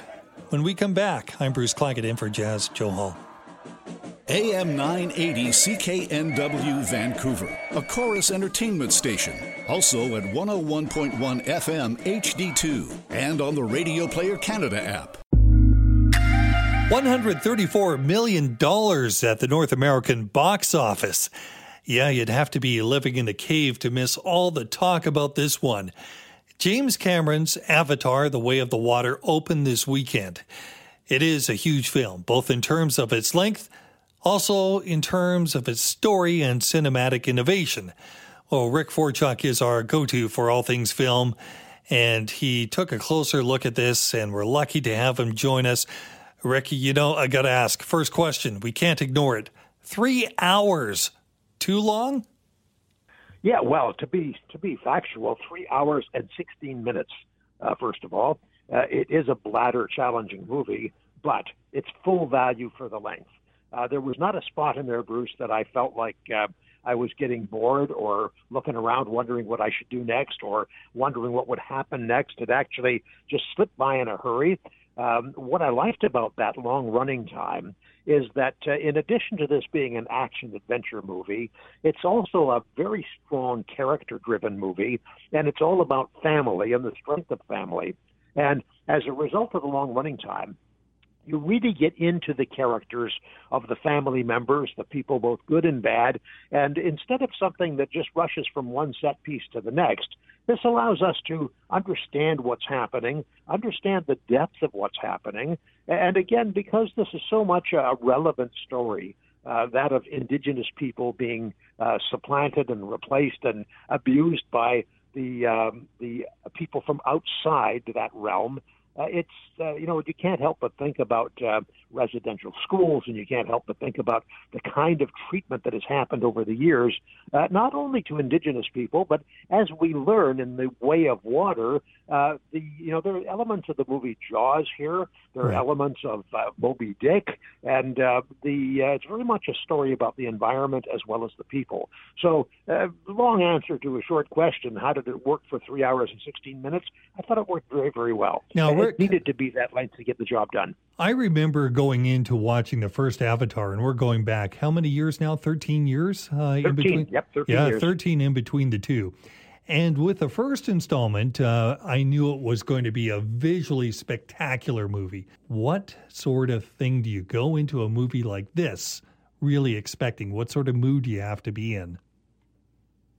[SPEAKER 1] When we come back, I'm Bruce Claggett in for Jas Johal.
[SPEAKER 8] AM 980 CKNW Vancouver, a Corus entertainment station. Also at 101.1 FM HD2 and on the Radio Player Canada app.
[SPEAKER 1] $134 million at the North American box office. Yeah, you'd have to be living in a cave to miss all the talk about this one. James Cameron's Avatar The Way of the Water opened this weekend. It is a huge film, both in terms of its length also, in terms of its story and cinematic innovation, well, Rick Forchuk is our go to for all things film, and he took a closer look at this, and we're lucky to have him join us. Ricky, you know, I got to ask first question, we can't ignore it. Three hours. Too long?
[SPEAKER 9] Yeah, well, to be to be factual, three hours and sixteen minutes. Uh, first of all, uh, it is a bladder challenging movie, but it's full value for the length. Uh, there was not a spot in there, Bruce, that I felt like uh, I was getting bored or looking around wondering what I should do next or wondering what would happen next. It actually just slipped by in a hurry. Um, what I liked about that long running time is that uh, in addition to this being an action adventure movie, it's also a very strong character driven movie, and it's all about family and the strength of family. And as a result of the long running time, you really get into the characters of the family members, the people both good and bad, and instead of something that just rushes from one set piece to the next, this allows us to understand what's happening, understand the depth of what's happening, and again, because this is so much a relevant story, uh, that of indigenous people being uh, supplanted and replaced and abused by the um, the people from outside that realm uh, it's uh, you know you can't help but think about uh, residential schools, and you can't help but think about the kind of treatment that has happened over the years, uh, not only to indigenous people, but as we learn in the way of water, uh, the you know there are elements of the movie Jaws here. There are right. elements of uh, Moby Dick, and uh, the uh, it's very much a story about the environment as well as the people. So, uh, long answer to a short question: How did it work for three hours and sixteen minutes? I thought it worked very very well.
[SPEAKER 1] Now,
[SPEAKER 9] it needed to be that length to get the job done.
[SPEAKER 1] I remember going into watching the first Avatar, and we're going back how many years now? Thirteen years.
[SPEAKER 9] Uh, 13, in between. Yep, thirteen.
[SPEAKER 1] Yeah,
[SPEAKER 9] years.
[SPEAKER 1] thirteen in between the two. And with the first installment, uh, I knew it was going to be a visually spectacular movie. What sort of thing do you go into a movie like this really expecting? What sort of mood do you have to be in?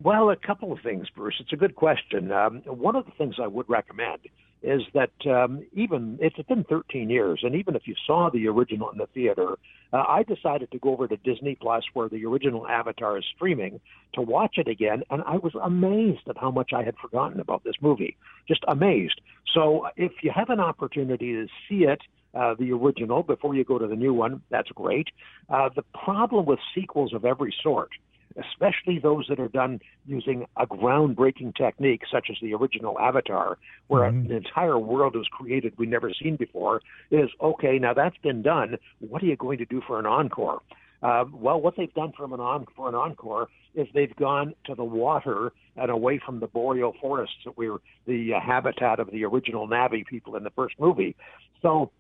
[SPEAKER 9] Well, a couple of things, Bruce. It's a good question. Um, one of the things I would recommend is that um, even it's been 13 years, and even if you saw the original in the theater, uh, I decided to go over to Disney Plus, where the original Avatar is streaming, to watch it again, and I was amazed at how much I had forgotten about this movie. Just amazed. So, if you have an opportunity to see it, uh, the original before you go to the new one, that's great. Uh, the problem with sequels of every sort especially those that are done using a groundbreaking technique, such as the original Avatar, where mm-hmm. an entire world was created we've never seen before, is okay, now that's been done. What are you going to do for an encore? Uh, well, what they've done from an on, for an encore is they've gone to the water and away from the boreal forests that were the uh, habitat of the original Na'vi people in the first movie. So,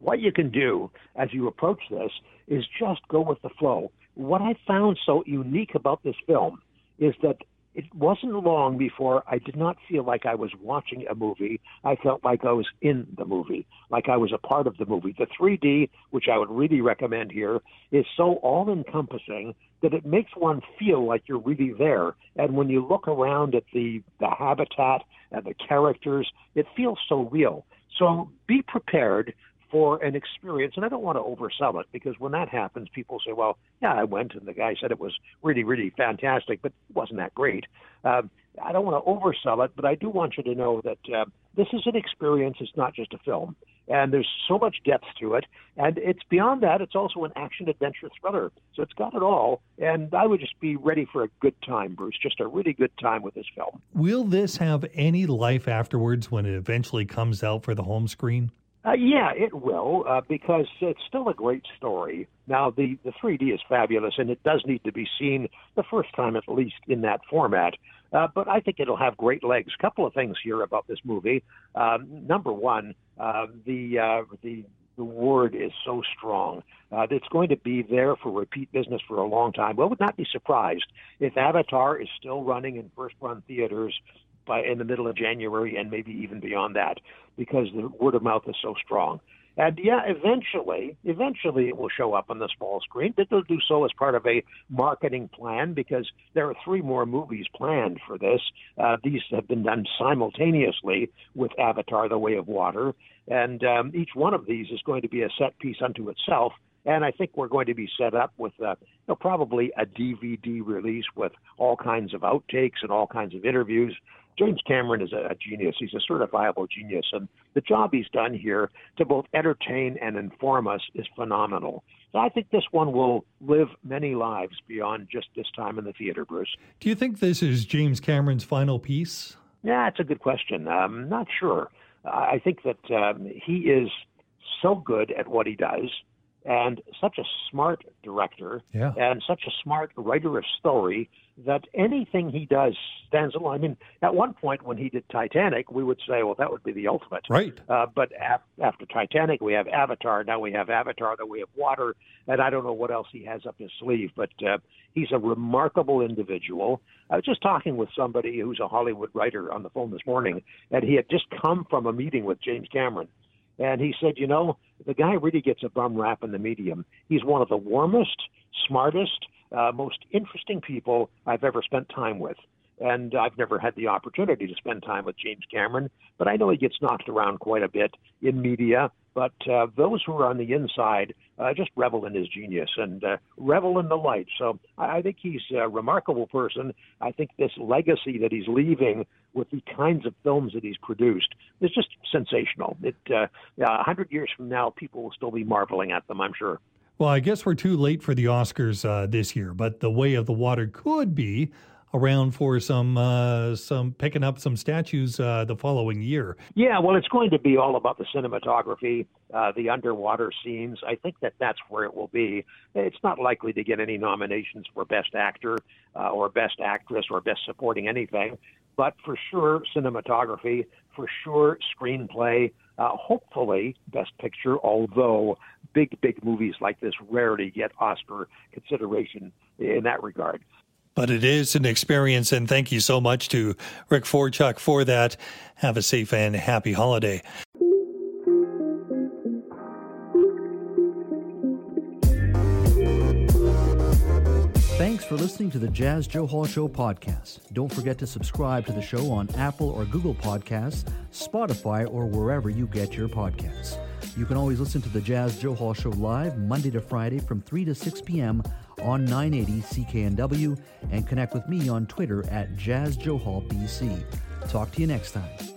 [SPEAKER 9] what you can do as you approach this is just go with the flow what I found so unique about this film is that it wasn't long before I did not feel like I was watching a movie. I felt like I was in the movie, like I was a part of the movie. The 3D, which I would really recommend here, is so all encompassing that it makes one feel like you're really there. And when you look around at the, the habitat and the characters, it feels so real. So be prepared for an experience, and I don't want to oversell it because when that happens, people say, "Well, yeah, I went, and the guy said it was really, really fantastic, but it wasn't that great." Uh, I don't want to oversell it, but I do want you to know that uh, this is an experience. It's not just a film, and there's so much depth to it, and it's beyond that. It's also an action adventure thriller, so it's got it all. And I would just be ready for a good time, Bruce. Just a really good time with this film.
[SPEAKER 1] Will this have any life afterwards when it eventually comes out for the home screen?
[SPEAKER 9] Uh, yeah, it will, uh, because it's still a great story. Now, the, the 3D is fabulous, and it does need to be seen the first time at least in that format. Uh, but I think it'll have great legs. A couple of things here about this movie. Um, number one, uh, the uh, the the word is so strong uh, it's going to be there for repeat business for a long time. Well, would not be surprised if Avatar is still running in first run theaters by in the middle of January and maybe even beyond that because the word of mouth is so strong. And yeah, eventually, eventually it will show up on the small screen. But they'll do so as part of a marketing plan because there are three more movies planned for this. Uh, these have been done simultaneously with Avatar: The Way of Water, and um, each one of these is going to be a set piece unto itself. And I think we're going to be set up with uh, you know, probably a DVD release with all kinds of outtakes and all kinds of interviews James Cameron is a, genius. He's a certifiable genius. And the job he's done here to both entertain and inform us is phenomenal. So I think this one will live many lives beyond just this time in the theater, Bruce.
[SPEAKER 1] Do you think this is James Cameron's final piece?
[SPEAKER 9] Yeah, it's a good question. I'm not sure. I think that um, he is so good at what he does and such a smart director
[SPEAKER 1] yeah.
[SPEAKER 9] and such a smart writer of story that anything he does stands alone. I mean, at one point when he did Titanic, we would say, well, that would be the ultimate.
[SPEAKER 1] Right.
[SPEAKER 9] Uh, but af- after Titanic, we have Avatar. Now we have Avatar, then we have Water, and I don't know what else he has up his sleeve, but uh, he's a remarkable individual. I was just talking with somebody who's a Hollywood writer on the phone this morning, and he had just come from a meeting with James Cameron. And he said, you know, the guy really gets a bum rap in the medium. He's one of the warmest, smartest, uh, most interesting people I've ever spent time with. And I've never had the opportunity to spend time with James Cameron, but I know he gets knocked around quite a bit in media. But uh, those who are on the inside uh, just revel in his genius and uh, revel in the light. So I, I think he's a remarkable person. I think this legacy that he's leaving with the kinds of films that he's produced is just sensational. It uh, a hundred years from now, people will still be marveling at them. I'm sure.
[SPEAKER 1] Well, I guess we're too late for the Oscars uh, this year, but The Way of the Water could be around for some uh, some picking up some statues uh, the following year.
[SPEAKER 9] Yeah, well, it's going to be all about the cinematography, uh, the underwater scenes. I think that that's where it will be. It's not likely to get any nominations for Best Actor uh, or Best Actress or Best Supporting anything, but for sure cinematography, for sure screenplay. Uh, hopefully, Best Picture, although big, big movies like this rarely get Oscar consideration in that regard.
[SPEAKER 1] But it is an experience, and thank you so much to Rick Forchuk for that. Have a safe and happy holiday.
[SPEAKER 10] Thanks for listening to the Jas Johal Show podcast. Don't forget to subscribe to the show on Apple or Google Podcasts, Spotify, or wherever you get your podcasts. You can always listen to the Jas Johal Show live Monday to Friday from 3 to 6 p.m. on 980 CKNW and connect with me on Twitter at Jas Johal BC. Talk to you next time.